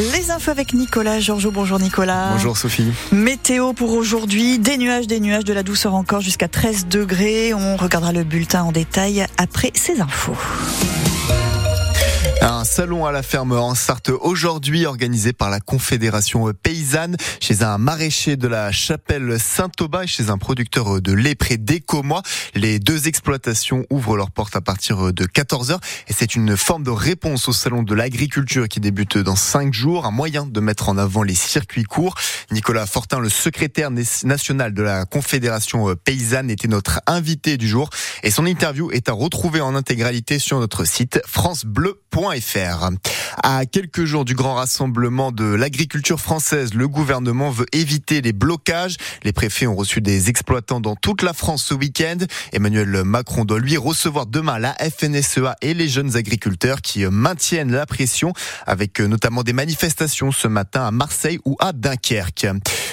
Les infos avec Nicolas Georges. Bonjour Nicolas. Bonjour Sophie. Météo pour aujourd'hui, des nuages, des nuages, de la douceur encore jusqu'à 13 degrés. On regardera le bulletin en détail après ces infos. Un salon à la ferme en Sarthe aujourd'hui organisé par la Confédération paysanne chez un maraîcher de la chapelle Saint-Aubin et chez un producteur de lait près d'Écomois. Les deux exploitations ouvrent leurs portes à partir de 14h et c'est une forme de réponse au salon de l'agriculture qui débute dans cinq jours, un moyen de mettre en avant les circuits courts. Nicolas Fortin, le secrétaire national de la Confédération paysanne, était notre invité du jour et son interview est à retrouver en intégralité sur notre site francebleu.fr. À quelques jours du grand rassemblement de l'agriculture française, le gouvernement veut éviter les blocages. Les préfets ont reçu des exploitants dans toute la France ce week-end. Emmanuel Macron doit lui recevoir demain la FNSEA et les jeunes agriculteurs qui maintiennent la pression avec notamment des manifestations ce matin à Marseille ou à Dunkerque.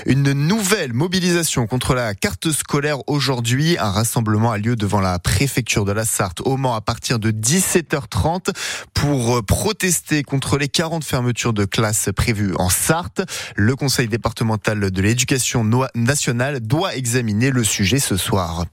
Une nouvelle mobilisation contre la carte scolaire aujourd'hui. Un rassemblement a lieu devant la préfecture de la Sarthe au Mans à partir de 17h30 pour protester contre les 40 fermetures de classes prévues en Sarthe. Le Conseil départemental de l'éducation nationale doit examiner le sujet ce soir.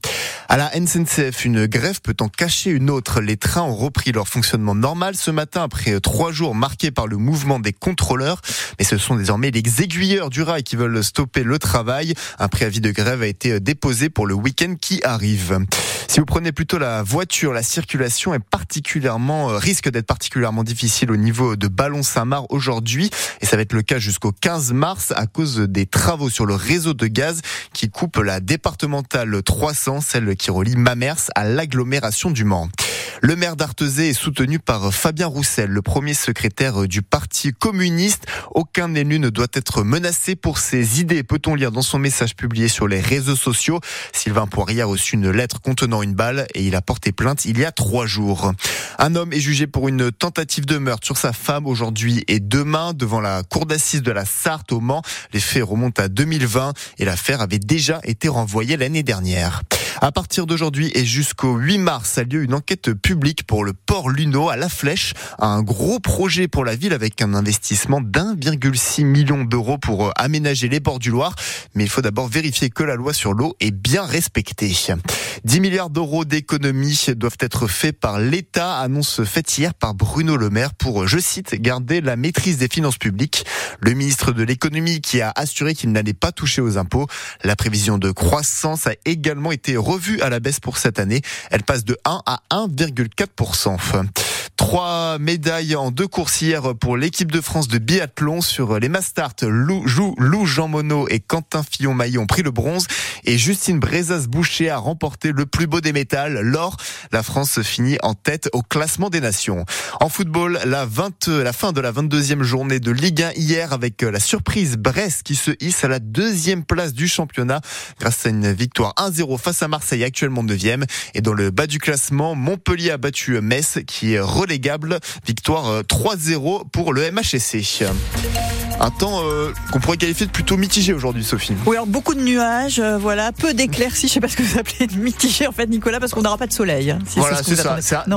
À la NCNCF, une grève peut en cacher une autre. Les trains ont repris leur fonctionnement normal ce matin après trois jours marqués par le mouvement des contrôleurs. Mais ce sont désormais les aiguilleurs du rail qui veulent stopper le travail. Un préavis de grève a été déposé pour le week-end qui arrive. Si vous prenez plutôt la voiture, la circulation est particulièrement, euh, risque d'être particulièrement difficile au niveau de Ballon-Saint-Marc aujourd'hui. Et ça va être le cas jusqu'au 15 mars à cause des travaux sur le réseau de gaz qui coupe la départementale 300, celle qui relie Mamers à l'agglomération du Mans. Le maire d'Artezé est soutenu par Fabien Roussel, le premier secrétaire du Parti communiste. Aucun élu ne doit être menacé pour ses idées, peut-on lire dans son message publié sur les réseaux sociaux? Sylvain Poirier a reçu une lettre contenant une balle et il a porté plainte il y a trois jours. Un homme est jugé pour une tentative de meurtre sur sa femme aujourd'hui et demain devant la cour d'assises de la Sarthe au Mans. Les faits remontent à 2020 et l'affaire avait déjà été renvoyée l'année dernière. À partir d'aujourd'hui et jusqu'au 8 mars a lieu une enquête publique pour le port Luno à La Flèche, un gros projet pour la ville avec un investissement d'1,6 million d'euros pour euh, aménager les bords du Loir. Mais il faut d'abord vérifier que la loi sur l'eau est bien respectée. 10 milliards d'euros d'économies doivent être faits par l'État, annonce faite hier par Bruno Le Maire pour, je cite, garder la maîtrise des finances publiques. Le ministre de l'économie qui a assuré qu'il n'allait pas toucher aux impôts. La prévision de croissance a également été revue à la baisse pour cette année. Elle passe de 1 à 1,4%. Trois médailles en deux courses hier pour l'équipe de France de biathlon sur les Mastart. Lou, Lou Jean Monod et Quentin Fillon-Maillet ont pris le bronze et Justine Brezas-Boucher a remporté le plus beau des métals. L'or, la France finit en tête au classement des nations. En football, la, 20, la fin de la 22e journée de Ligue 1 hier avec la surprise Brest qui se hisse à la deuxième place du championnat grâce à une victoire 1-0 face à Marseille actuellement 9e. Et dans le bas du classement, Montpellier a battu Metz qui est relégable. Victoire 3-0 euh, pour le MHSC. Un temps euh, qu'on pourrait qualifier de plutôt mitigé aujourd'hui, Sophie. Oui, alors beaucoup de nuages, euh, voilà, peu d'éclaircies. Je sais pas ce que vous appelez mitigé en fait, Nicolas, parce qu'on n'aura pas de soleil. Hein, voilà, c'est ça.